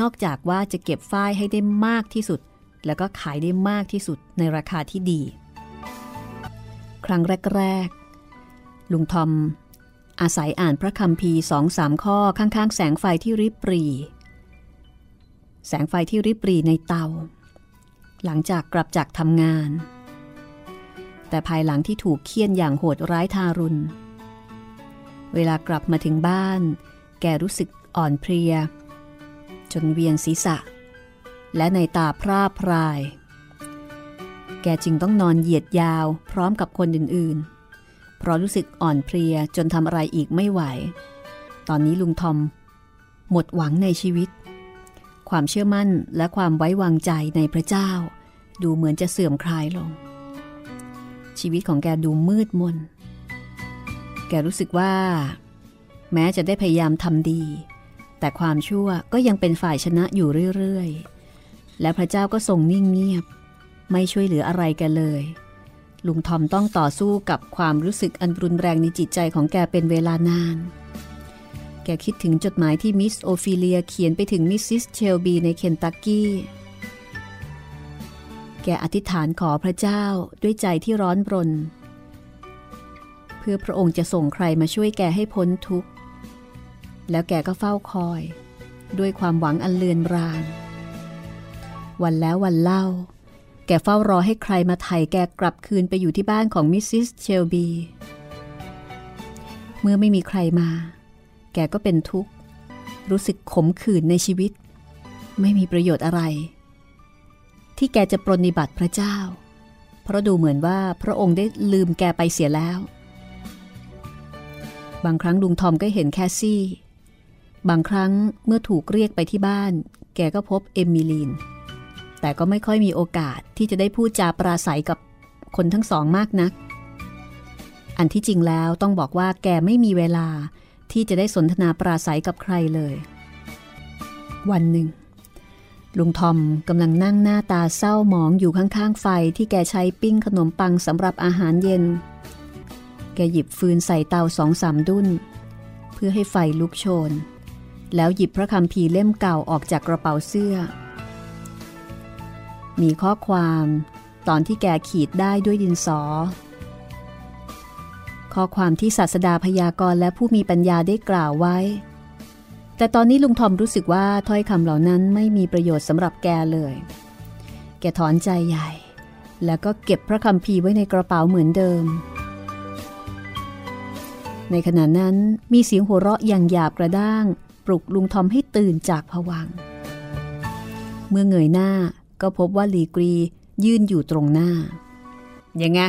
นอกจากว่าจะเก็บฝ้ายให้ได้มากที่สุด แล้วก็ขายได้มากที่สุดในราคาที่ดี ครั้งแรก ๆ ลุงทอม อาศัยอ่านพระคัมภีสองสามข้อข้างๆ แสงไฟที่ริบปรี แสงไฟที่ริบปรีในเตา หลังจากกลับจากทำงาน แต่ภายหลังที่ถูกเคี่ยนอย่างโหดร้ายทารุณ เวลากลับมาถึงบ้าน แกรู้สึกอ่อนเพลีย จนเวียนศีรษะ และในตาพร่าพราย แกจึงต้องนอนเหยียดยาวพร้อมกับคนอื่นๆ เพราะรู้สึกอ่อนเพลียจนทำอะไรอีกไม่ไหว ตอนนี้ลุงทอม หมดหวังในชีวิต ความเชื่อมั่นและความไว้วางใจในพระเจ้า ดูเหมือนจะเสื่อมคลายลง ชีวิตของแกดูมืดมน แกรู้สึกว่า แม้จะได้พยายามทำดี แต่ความชั่วก็ยังเป็นฝ่ายชนะอยู่เรื่อยๆ และพระเจ้าก็ทรงนิ่งเงียบ ไม่ช่วยเหลืออะไรแกเลย ลุงทอมต้องต่อสู้กับความรู้สึกอันรุนแรงในจิตใจของแกเป็นเวลานาน แกคิดถึงจดหมายที่มิสโอฟิเลียเขียนไปถึงมิสซิสเชลบีในเคนตักกี้ แกอธิษฐานขอพระเจ้าด้วยใจที่ร้อนรน เพื่อพระองค์จะส่งใครมาช่วยแกให้พ้นทุกข์ แล้วแกก็เฝ้าคอย ด้วยความหวังอันเลือนราง วันแล้ววันเล่า แกเฝ้ารอให้ใครมาไถ่แกกลับคืนไปอยู่ที่บ้านของมิสซิสเชลบี เมื่อไม่มีใครมา แกก็เป็นทุกข์ รู้สึกขมขื่นในชีวิต ไม่มีประโยชน์อะไร ที่แกจะปรนิบัติพระเจ้า เพราะดูเหมือนว่าพระองค์ได้ลืมแกไปเสียแล้ว บางครั้งลุงทอมก็เห็นแคสซี่ บางครั้งเมื่อถูกเรียกไปที่บ้าน แกก็พบเอมิลีน แต่ก็ไม่ค่อยมีโอกาสที่จะได้พูดจาปราศัยกับคนทั้งสองมากนัก อันที่จริงแล้วต้องบอกว่าแกไม่มีเวลาที่จะได้สนทนาปราศัยกับใครเลย วันหนึ่ง ลุงทอมกำลังนั่งหน้าตาเศร้าหมองอยู่ข้างๆไฟที่แกใช้ปิ้งขนมปังสำหรับอาหารเย็น แกหยิบฟืนใส่เตาสองสามดุนเพื่อให้ไฟลุกโชน แล้วหยิบพระคำพีเล่มเก่าออกจากกระเป๋าเสื้อ มีข้อความตอนที่แกขีดได้ด้วยดินสอ ข้อความที่ศาสดาพยากรณ์และผู้มีปัญญาได้กล่าวไว้ แต่ตอนนี้ลุงทอมรู้สึกว่าถ้อยคำเหล่านั้นไม่มีประโยชน์สำหรับแกเลย แกถอนใจใหญ่ แล้วก็เก็บพระคำพีไว้ในกระเป๋าเหมือนเดิม ในขณะนั้นมีเสียงหัวเราะอย่างหยาบกระด้าง ปลุกลุงทอมให้ตื่นจากผวัง เมื่อเงยหน้า ก็พบว่าลีกรียืนอยู่ตรงหน้า ยังไง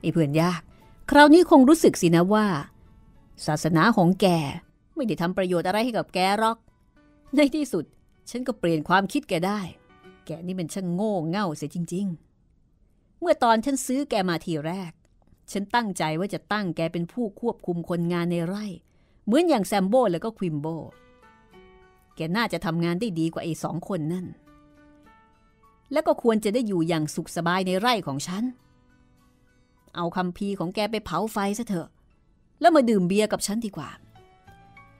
ไอ้เพื่อนยาก คราวนี้คงรู้สึกสินะว่า ศาสนาของแก ไม่ได้ทำประโยชน์อะไรให้กับแกหรอก ในที่สุด ฉันก็เปลี่ยนความคิดแกได้ แกนี่มันช่างโง่เง่าเสียจริง ๆ เมื่อตอนฉันซื้อแกมาทีแรก ฉันตั้งใจว่าจะตั้งแกเป็นผู้ควบคุมคนงานในไร่ เหมือนอย่างแซมโบแล้วก็ควิมโบ แกน่าจะทำงานได้ดีกว่าไอ้สองคนนั่น แล้วก็ควรจะได้อยู่อย่างสุขสบายในไร่ของฉัน เอาคำพีของแกไปเผาไฟซะเถอะ แล้วมาดื่มเบียร์กับฉันดีกว่า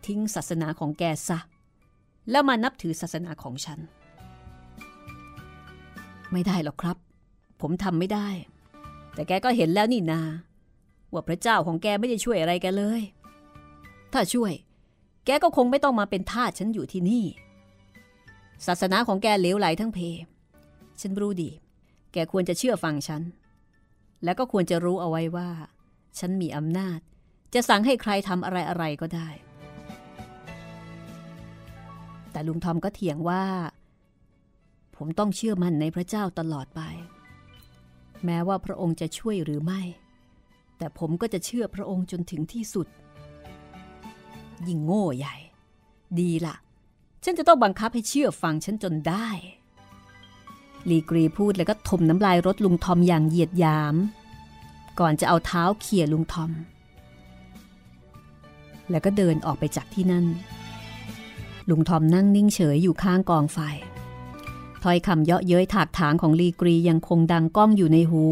ทิ้งศาสนาของแกซะ แล้วมานับถือศาสนาของฉัน ไม่ได้หรอกครับ ผมทำไม่ได้ แต่แกก็เห็นแล้วนี่นา ว่าพระเจ้าของแกไม่ได้ช่วยอะไรแกเลย ถ้าช่วย แกก็คงไม่ต้องมาเป็นทาสฉันอยู่ที่นี่ ศาสนาของแกเลวไหลทั้งเพ ฉันรู้ดี แกควรจะเชื่อฟังฉัน แล้วก็ควรจะรู้เอาไว้ว่า ฉันมีอำนาจ จะสั่งให้ใครทำอะไรอะไรก็ได้ แต่ลุงทอมก็เถียงว่า ผมต้องเชื่อมั่นในพระเจ้าตลอดไป แม้ว่าพระองค์จะช่วยหรือไม่ แต่ผมก็จะเชื่อพระองค์จนถึงที่สุด ยิ่งโง่ใหญ่ ดีละ่ะ ฉันจะต้องบังคับให้เชื่อฟังฉันจนได้ ลีกรีพูดแล้วก็ถมน้ำลายรถลุงทอมอย่างเหยียดยาม ก่อนจะเอาเท้าเขี่ยลุงทอม แล้วก็เดินออกไปจากที่นั่น ลุงทอมนั่งนิ่งเฉยอยู่ข้างกองไฟถ้อยคำเยาะเย้ยถากถางของลีกรียังคงดังก้องอยู่ในหู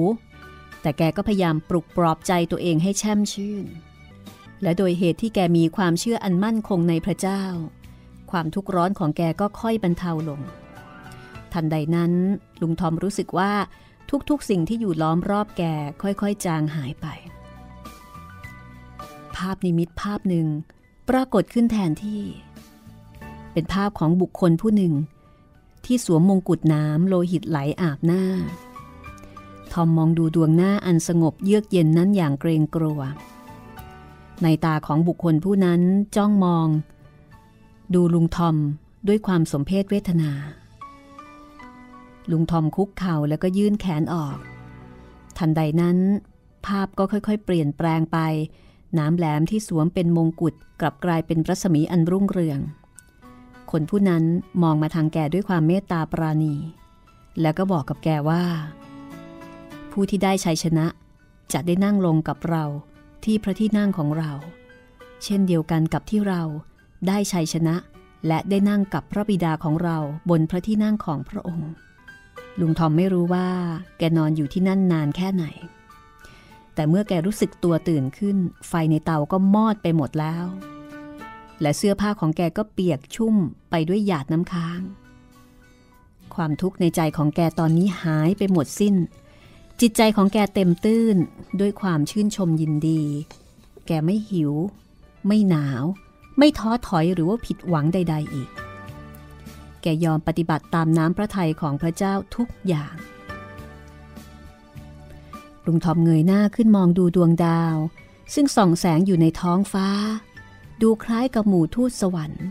แต่แกก็พยายามปลุกปลอบใจตัวเองให้แช่มชื่น และโดยเหตุที่แกมีความเชื่ออันมั่นคงในพระเจ้า ความทุกข์ร้อนของแกก็ค่อยบรรเทาลง ทันใดนั้น ลุงทอมรู้สึกว่าทุกๆ สิ่งที่อยู่ล้อมรอบแกค่อยๆ จางหายไป ภาพนิมิตภาพหนึ่ง ปรากฏขึ้นแทนที่ เป็นภาพของบุคคลผู้หนึ่ง ที่สวมมงกุฎน้ำโลหิตไหลอาบหน้า ทอมมองดูดวงหน้าอันสงบเยือกเย็นนั้นอย่างเกรงกลัว ในตาของบุคคลผู้นั้นจ้องมอง ดูลุงทอมด้วยความสมเพศเวทนา ลุงทอมคุกเข่าแล้วก็ยื่นแขนออก ทันใดนั้น ภาพก็ค่อยๆ เปลี่ยนแปลงไป น้ำแหลมที่สวมเป็นมงกุฎกลับกลายเป็นรัศมีอันรุ่งเรือง คนผู้นั้นมองมาทางแกด้วยความเมตตาปราณี แล้วก็บอกกับแกว่า ผู้ที่ได้ชัยชนะจะได้นั่งลงกับเราที่พระที่นั่งของเรา เช่นเดียวกันกับที่เราได้ชัยชนะและได้นั่งกับพระบิดาของเราบนพระที่นั่งของพระองค์ ลุงทอมไม่รู้ว่า แกนอนอยู่ที่นั่นนานแค่ไหน แต่เมื่อแกรู้สึกตัวตื่นขึ้น ไฟในเตาก็มอดไปหมดแล้ว และเสื้อผ้าของแกก็เปียกชุ่มไปด้วยหยาดน้ำค้าง ความทุกข์ในใจของแกตอนนี้หายไปหมดสิ้น จิตใจของแกเต็มตื้นด้วยความชื่นชมยินดี แกไม่หิว ไม่หนาว ไม่ท้อถอยหรือว่าผิดหวังใด ๆ อีก แกยอมปฏิบัติตามน้ำพระทัยของพระเจ้าทุกอย่างลุงทอมเงยหน้าขึ้นมองดูดวงดาว ซึ่งส่องแสงอยู่ในท้องฟ้า ดูคล้ายกับหมู่ทูตสวรรค์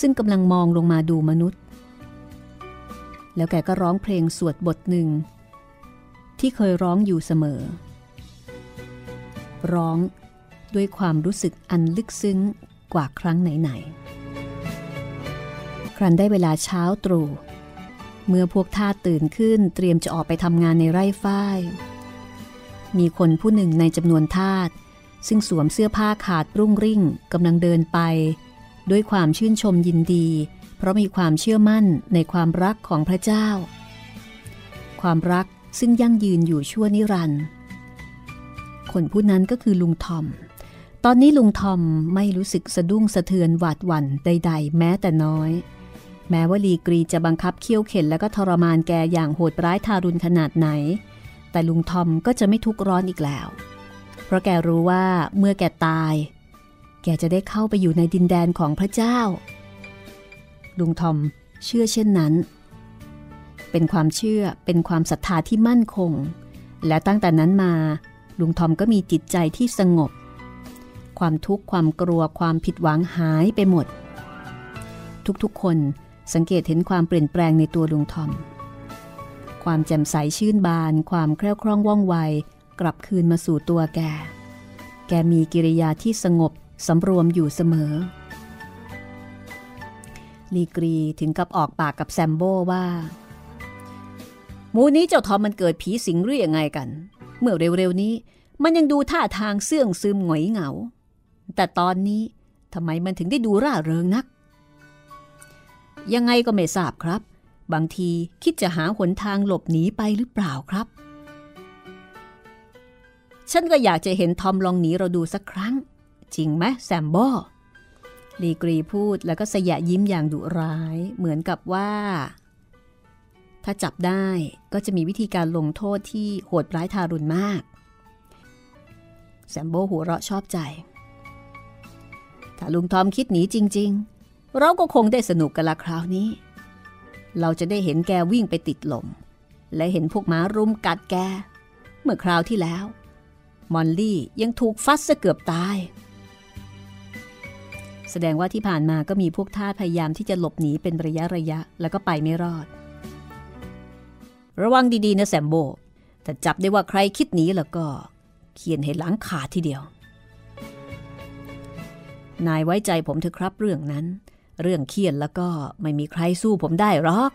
ซึ่งกำลังมองลงมาดูมนุษย์ แล้วแกก็ร้องเพลงสวดบทหนึ่ง ที่เคยร้องอยู่เสมอ ร้องด้วยความรู้สึกอันลึกซึ้งกว่าครั้งไหนๆ รันได้เวลาเช้าตรู่เมื่อพวกทาสตื่นขึ้นเตรียมจะออกไปทำงานในไร่ฝ้าย มีคนผู้หนึ่งในจำนวนทาสซึ่งสวมเสื้อผ้าขาดรุ่งริ่งกำลังเดินไป ด้วยความชื่นชมยินดี เพราะมีความเชื่อมั่นในความรักของพระเจ้า ความรักซึ่งยั่งยืนอยู่ชั่วนิรันดร์คนผู้นั้นก็คือลุงทอม ตอนนี้ลุงทอมไม่รู้สึกสะดุ้งสะเทือนหวาดหวั่นใด ๆ แม้แต่น้อย แม้ว่าลีกรีจะบังคับเคี่ยวเข็นแล้วก็ทรมานแกอย่างโหดร้ายทารุณขนาดไหน แต่ลุงทอมก็จะไม่ทุกข์ร้อนอีกแล้ว เพราะแกรู้ว่าเมื่อแกตาย แกจะได้เข้าไปอยู่ในดินแดนของพระเจ้า ลุงทอมเชื่อเช่นนั้น เป็นความเชื่อเป็นความศรัทธาที่มั่นคง และตั้งแต่นั้นมา ลุงทอมก็มีจิตใจที่สงบ ความทุกข์ความกลัวความผิดหวังหายไปหมดทุกๆ คน สังเกตเห็นความเปลี่ยนแปลงในตัวลุงทอม ความแจ่มใสชื่นบาน ความแคล่วคล่องว่องไว กลับคืนมาสู่ตัวแก แกมีกิริยาที่สงบสำรวมอยู่เสมอ ลีกรีถึงกับออกปากกับแซมโบว่า มูนี้เจ้าทอมมันเกิดผีสิงหรือยังไงกัน เมื่อเร็วๆนี้ มันยังดูท่าทางเสื่องซึมหงอยเหงา แต่ตอนนี้ทำไมมันถึงได้ดูร่าเริงนัก ยังไงก็ไม่ทราบครับ บางทีคิดจะหาหนทางหลบหนีไปหรือเปล่าครับ ฉันก็อยากจะเห็นทอมลองหนีเราดูสักครั้ง จริงไหมแซมบอลีกรีพูดแล้วก็สยะยิ้มอย่างดุร้าย เหมือนกับว่า ถ้าจับได้ก็จะมีวิธีการลงโทษที่โหดร้ายทารุณมาก แซมโบหัวเราะชอบใจ ถ้าลุงทอมคิดหนีจริง ๆ เราก็คงได้สนุกกันละคราวนี้ เราจะได้เห็นแกวิ่งไปติดลม และเห็นพวกม้ารุมกัดแก เมื่อคราวที่แล้ว มอนลี่ยังถูกฟัดซะเกือบตาย แสดงว่าที่ผ่านมาก็มีพวกทาสพยายามที่จะหลบหนีเป็นระยะระยะแล้วก็ไปไม่รอด ระวังดีๆนะแซมโบถ้าจับได้ว่าใครคิดหนีแล้วก็ เขียนให้หลังขาดทีเดียว นายไว้ใจผมเถอะครับเรื่องนั้น เรื่องเขียนแล้วก็ไม่มีใครสู้ผมได้หรอก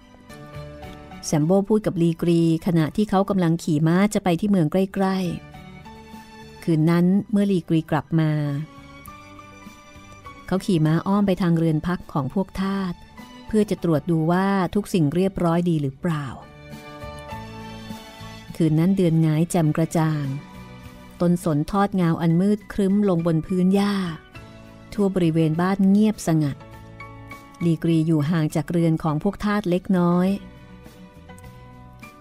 แซมโบพูดกับลีกรี ขณะที่เขากำลังขี่ม้าจะไปที่เมืองใกล้ ๆ คืนนั้นเมื่อลีกรีกลับมา เขาขี่ม้าอ้อมไปทางเรือนพักของพวกทาสเพื่อจะตรวจดูว่าทุกสิ่งเรียบร้อยดีหรือเปล่า คืนนั้นเดือนงายแจ่มกระจ่างต้นสนทอดเงาอันมืดครึ้มลงบนพื้นหญ้า ทั่วบริเวณบ้านเงียบสงัด ลีกรีอยู่ห่างจากเรือนของพวกทาสเล็กน้อย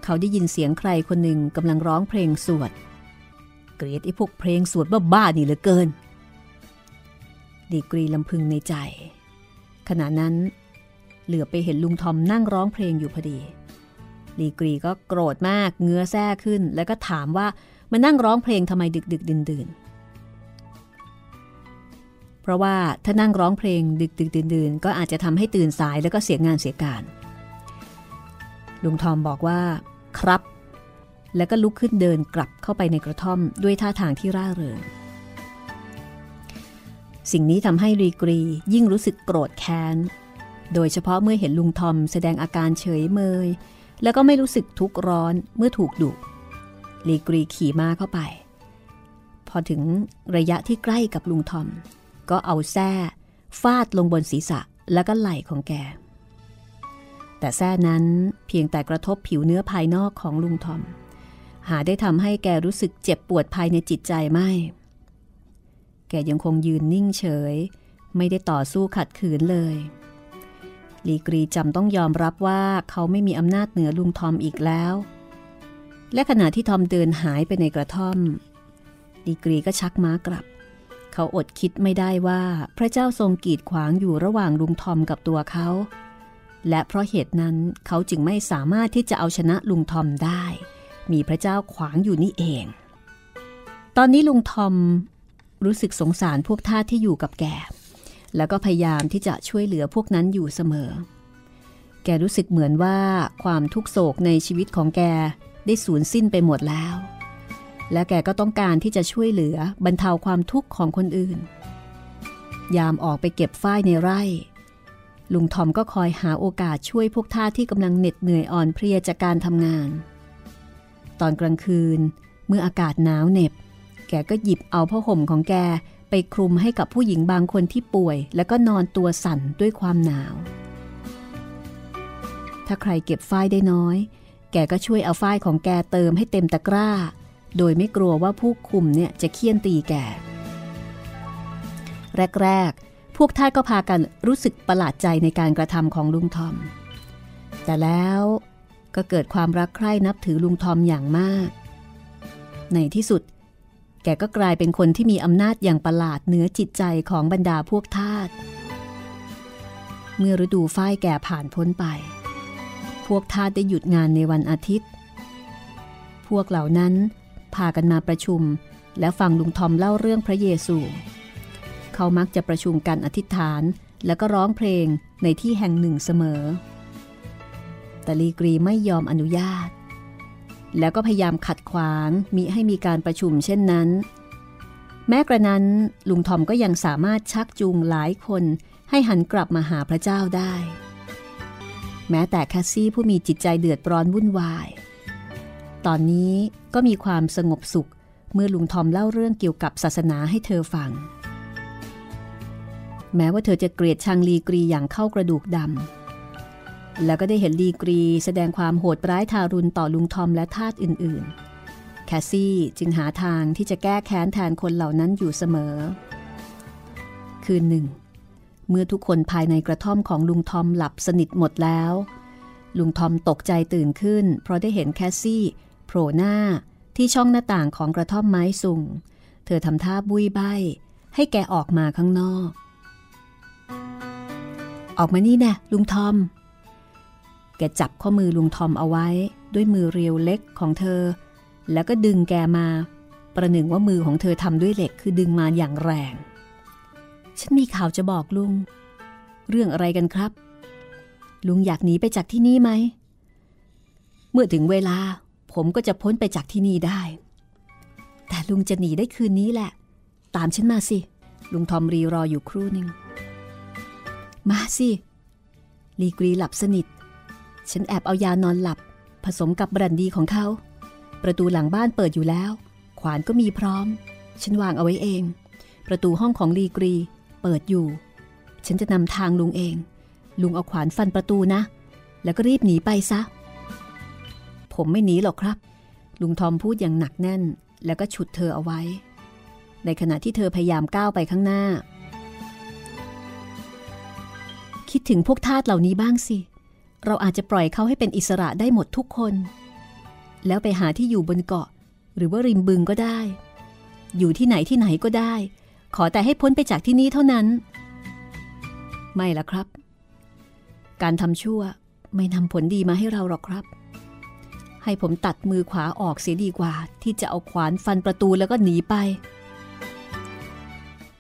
เขาได้ยินเสียงใครคนหนึ่งกำลังร้องเพลงสวด เกลียดไอ้พวกเพลงสวดบ้าๆนี่เหลือเกินลีกรีลำพึงในใจ ขณะนั้นเหลือไปเห็นลุงทอมนั่งร้องเพลงอยู่พอดีลีกรีก็โกรธมากเงื้อแซ่ขึ้น แล้วก็ถามว่ามานั่งร้องเพลงทำไมดึกดึกดื่นดื่น เพราะว่าถ้านั่งร้องเพลงดึกดึกดื่นดื่นก็อาจจะทำให้ตื่นสายแล้วก็เสียงานเสียการ ลุงทอมบอกว่า ครับ แล้วก็ลุกขึ้นเดินกลับเข้าไปในกระท่อมด้วยท่าทางที่ร่าเริง สิ่งนี้ทำให้รีกรียิ่งรู้สึกโกรธแค้น โดยเฉพาะเมื่อเห็นลุงทอมแสดงอาการเฉยเมย แล้วก็ไม่รู้สึกทุกข์ร้อนเมื่อถูกดุลีกรีขี่ม้าเข้าไป พอถึงระยะที่ใกล้กับลุงทอม ก็เอาแส้ฟาดลงบนศีรษะแล้วก็ไหล่ของแก แต่แส้นั้นเพียงแต่กระทบผิวเนื้อภายนอกของลุงทอม หาได้ทำให้แกรู้สึกเจ็บปวดภายในจิตใจไม่ แกยังคงยืนนิ่งเฉย ไม่ได้ต่อสู้ขัดขืนเลยลีกรีจำต้องยอมรับว่าเขาไม่มีอำนาจเหนือลุงทอมอีกแล้ว และขณะที่ทอมเดินหายไปในกระท่อมลีกรีก็ชักม้ากลับ เขาอดคิดไม่ได้ว่าพระเจ้าทรงกีดขวางอยู่ระหว่างลุงทอมกับตัวเขา และเพราะเหตุนั้นเขาจึงไม่สามารถที่จะเอาชนะลุงทอมได้ มีพระเจ้าขวางอยู่นี่เอง ตอนนี้ลุงทอมรู้สึกสงสารพวกทาสที่อยู่กับแก แล้วก็พยายามที่จะช่วยเหลือพวกนั้นอยู่เสมอ แกรู้สึกเหมือนว่าความทุกโศกในชีวิตของแกได้สูญสิ้นไปหมดแล้ว และแกก็ต้องการที่จะช่วยเหลือบรรเทาความทุกข์ของคนอื่น ยามออกไปเก็บฝ้ายในไร่ ลุงทอมก็คอยหาโอกาสช่วยพวกท่าที่กำลังเหน็ดเหนื่อยอ่อนเพลียจากการทำงาน ตอนกลางคืนเมื่ออากาศหนาวเหน็บ แกก็หยิบเอาผ้าห่มของแกไปคลุมให้กับผู้หญิงบางคนที่ป่วย แล้วก็นอนตัวสั่นด้วยความหนาว ถ้าใครเก็บฝ้ายได้น้อย แกก็ช่วยเอาฝ้ายของแกเติมให้เต็มตะกร้า โดยไม่กลัวว่าผู้คุมเนี่ยจะเคี่ยนตีแก่ แรก ๆ พวกท่าก็พากันรู้สึกประหลาดใจในการกระทำของลุงทอม แต่แล้วก็เกิดความรักใคร่นับถือลุงทอมอย่างมาก ในที่สุด แกก็กลายเป็นคนที่มีอำนาจอย่างประหลาดเหนือจิตใจของบรรดาพวกทาส เมื่อฤดูฝ้ายแก่ผ่านพ้นไป พวกทาสได้หยุดงานในวันอาทิตย์ พวกเหล่านั้น พากันมาประชุม และฟังลุงทอมเล่าเรื่องพระเยซู เขามักจะประชุมกันอธิษฐานแล้วก็ร้องเพลงในที่แห่งหนึ่งเสมอ แต่ลีกรีไม่ยอมอนุญาต แล้วก็พยายามขัดขวางมิให้มีการประชุมเช่นนั้น แม้กระนั้นลุงทอมก็ยังสามารถชักจูงหลายคนให้หันกลับมาหาพระเจ้าได้ แม้แต่แคสซี่ผู้มีจิตใจเดือดร้อนวุ่นวาย ตอนนี้ก็มีความสงบสุข เมื่อลุงทอมเล่าเรื่องเกี่ยวกับศาสนาให้เธอฟัง แม้ว่าเธอจะเกลียดชังลีกรีอย่างเข้ากระดูกดำแล้วก็ได้เห็นลีกรีแสดงความโหดร้ายทารุณต่อลุงทอมและทาสอื่น ๆ แคสซี่จึงหาทางที่จะแก้แค้นแทนคนเหล่านั้นอยู่เสมอ คืนหนึ่ง เมื่อทุกคนภายในกระท่อมของลุงทอมหลับสนิทหมดแล้วลุงทอมตกใจตื่นขึ้น เพราะได้เห็นแคสซี่ ผล่หน้าที่ช่องหน้าต่างของกระท่อมไม้สูง เธอทำท่าบุยใบ ให้แกออกมาข้างนอก ออกมานี่แน่ลุงทอม แกจับข้อมือลุงทอมเอาไว้ ด้วยมือเรียวเล็กของเธอ แล้วก็ดึงแกมา ประหนึ่งว่ามือของเธอทำด้วยเหล็กคือดึงมาอย่างแรง ฉันมีข่าวจะบอกลุง เรื่องอะไรกันครับ ลุงอยากหนีไปจากที่นี่ไหม เมื่อถึงเวลา ผมก็จะพ้นไปจากที่นี่ได้ แต่ลุงจะหนีได้คืนนี้แหละ ตามฉันมาสิ ลุงทอมรีรออยู่ครู่หนึ่ง มาสิลีกรีหลับสนิท ฉันแอบเอายานอนหลับ ผสมกับบรันดีของเขา ประตูหลังบ้านเปิดอยู่แล้ว ขวานก็มีพร้อม ฉันวางเอาไว้เอง ประตูห้องของลีกรี เปิดอยู่ ฉันจะนำทางลุงเอง ลุงเอาขวานฟันประตูนะ แล้วก็รีบหนีไปซะ ผมไม่หนีหรอกครับ ลุงทอมพูดอย่างหนักแน่น แล้วก็ฉุดเธอเอาไว้ ในขณะที่เธอพยายามก้าวไปข้างหน้า คิดถึงพวกทาสเหล่านี้บ้างสิ เราอาจจะปล่อยเขาให้เป็นอิสระได้หมดทุกคน แล้วไปหาที่อยู่บนเกาะ หรือว่าริมบึงก็ได้ อยู่ที่ไหนที่ไหนก็ได้ ขอแต่ให้พ้นไปจากที่นี่เท่านั้น ไม่ละครับ การทำชั่วไม่นำผลดีมาให้เราหรอกครับ ให้ผมตัดมือขวาออกเสียดีกว่า ที่จะเอาขวานฟันประตูแล้วก็หนีไป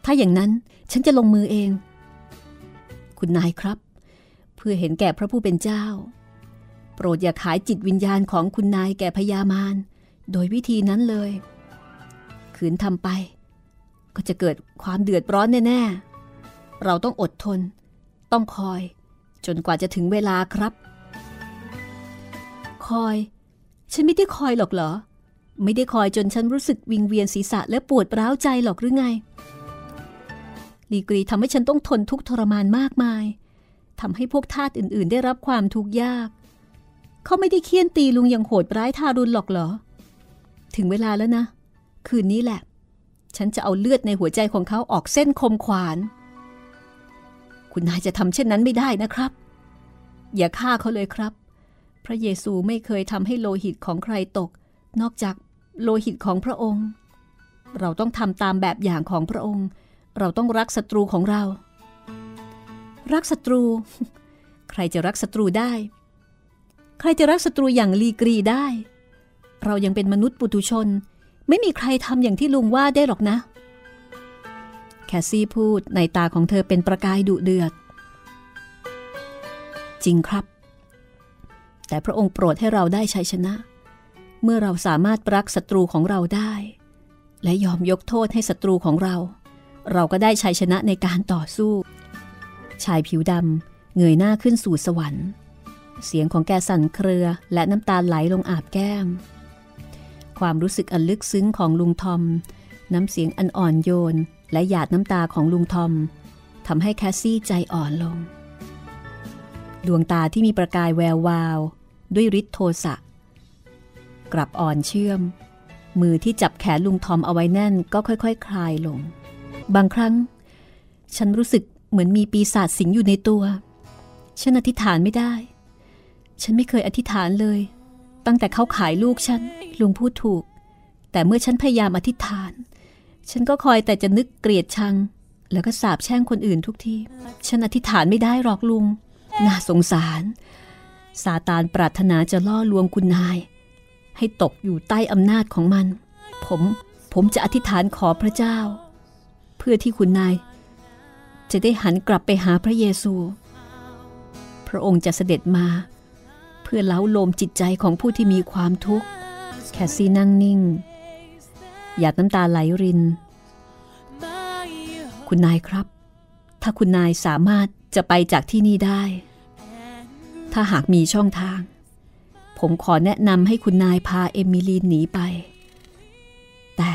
ถ้าอย่างนั้นฉันจะลงมือเอง คุณนายครับ เพื่อเห็นแก่พระผู้เป็นเจ้า โปรดอย่าขายจิตวิญญาณของคุณนายแก่พญามารโดยวิธีนั้นเลย ขืนทำไป ก็จะเกิดความเดือดร้อนแน่ๆ เราต้องอดทน ต้องคอย จนกว่าจะถึงเวลาครับ คอย ฉันไม่ได้คอยหรอกเหรอ ไม่ได้คอยจนฉันรู้สึกวิงเวียนศีรษะและปวดร้าวใจหรอกหรือไง ลีกรีทำให้ฉันต้องทนทุกข์ทรมานมากมายทำให้พวกทาสอื่น ๆ ได้รับความทุกข์ยาก เขาไม่ได้เคี่ยนตีลุงอย่างโหดร้ายทารุณหรอกเหรอ ถึงเวลาแล้วนะ คืนนี้แหละ ฉันจะเอาเลือดในหัวใจของเขาออกเส้นคมขวาน คุณนายจะทำเช่นนั้นไม่ได้นะครับ อย่าฆ่าเขาเลยครับ พระเยซูไม่เคยทำให้โลหิตของใครตก นอกจากโลหิตของพระองค์ เราต้องทำตามแบบอย่างของพระองค์ เราต้องรักศัตรูของเรา รักศัตรู ใครจะรักศัตรูได้ ใครจะรักศัตรูอย่างลีกรีได้ เรายังเป็นมนุษย์ปุถุชน ไม่มีใครทำอย่างที่ลุงว่าได้หรอกนะ แคสซี่พูดในตาของเธอเป็นประกายดุเดือด จริงครับ แต่พระองค์โปรดให้เราได้ชัยชนะ เมื่อเราสามารถรักศัตรูของเราได้ และยอมยกโทษให้ศัตรูของเรา เราก็ได้ชัยชนะในการต่อสู้ ชายผิวดำเงยหน้าขึ้นสู่สวรรค์ เสียงของแกสั่นเครือและน้ำตาไหลลงอาบแก้ม ความรู้สึกอันลึกซึ้งของลุงทอม น้ำเสียงอันอ่อนโยน และหยาดน้ำตาของลุงทอมทำให้แคสซี่ใจอ่อนลง ดวงตาที่มีประกายแวววาว ด้วยฤทธิ์โทสะ กลับอ่อนเชื่อม มือที่จับแขนลุงทอมเอาไว้แน่นก็ค่อยๆคคลายลง บางครั้ง ฉันรู้สึกเหมือนมีปีศาจสิงอยู่ในตัว ฉันอธิษฐานไม่ได้ ฉันไม่เคยอธิษฐานเลย ตั้งแต่เขาขายลูกฉัน ลุงพูดถูก แต่เมื่อฉันพยายามอธิษฐาน ฉันก็คอยแต่จะนึกเกลียดชัง แล้วก็สาบแช่งคนอื่นทุกที ฉันอธิษฐานไม่ได้หรอกลุง น่าสงสาร ซาตานปรารถนาจะล่อลวงคุณนาย ให้ตกอยู่ใต้อำนาจของมัน ผมผมจะอธิษฐานขอพระเจ้า เพื่อที่คุณนาย จะได้หันกลับไปหาพระเยซู พระองค์จะเสด็จมา เพื่อเล้าโลมจิตใจของผู้ที่มีความทุกข์ แคสซี่นั่งนิ่ง หยาดน้ำตาไหลริน คุณนายครับ ถ้าคุณนายสามารถ จะไปจากที่นี่ได้ ถ้าหากมีช่องทาง ผมขอแนะนำให้คุณนายพาเอมิลีนหนีไป แต่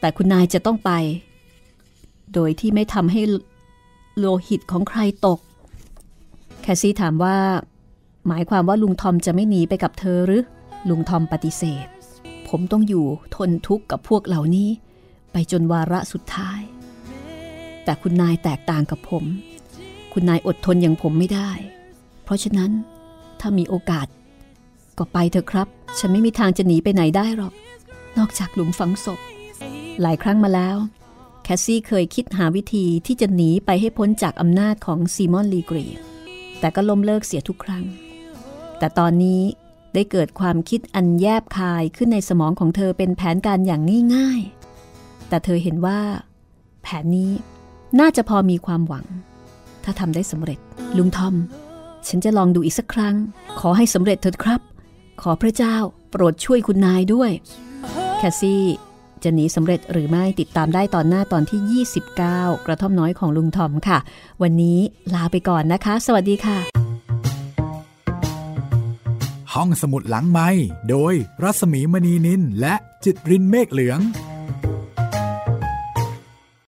แต่คุณนายจะต้องไป โดยที่ไม่ทำให้โลหิตของใครตก แคซี่ถามว่า หมายความว่าลุงทอมจะไม่หนีไปกับเธอหรือ ลุงทอมปฏิเสธ ผมต้องอยู่ทนทุกข์กับพวกเหล่านี้ ไปจนวาระสุดท้าย แต่คุณนายแตกต่างกับผม คุณนายอดทนอย่างผมไม่ได้ เพราะฉะนั้นถ้ามีโอกาส ก็ไปเถอะครับ ฉันไม่มีทางจะหนีไปไหนได้หรอก นอกจากหลุมฝังศพ หลายครั้งมาแล้ว แคสซี่เคยคิดหาวิธีที่จะหนีไปให้พ้นจากอำนาจของซีมอนลีกรีแต่ก็ล้มเลิกเสียทุกครั้ง แต่ตอนนี้ได้เกิดความคิดอันแยบคายขึ้นในสมองของเธอเป็นแผนการอย่างง่ายๆ แต่เธอเห็นว่า แผนนี้น่าจะพอมีความหวัง ถ้าทำได้สำเร็จ ลุงทอม ฉันจะลองดูอีกสักครั้ง ขอให้สำเร็จเถิดครับ ขอพระเจ้าโปรดช่วยคุณนายด้วย แคสซี่จะหนีสำเร็จหรือไม่ติดตามได้ตอนหน้าตอนที่ 29 กระท่อมน้อยของลุงทอมค่ะ วันนี้ลาไปก่อนนะคะ สวัสดีค่ะ ห้องสมุดหลังไม้โดยรัสมีมณีนินและจิตรินเมฆเหลือง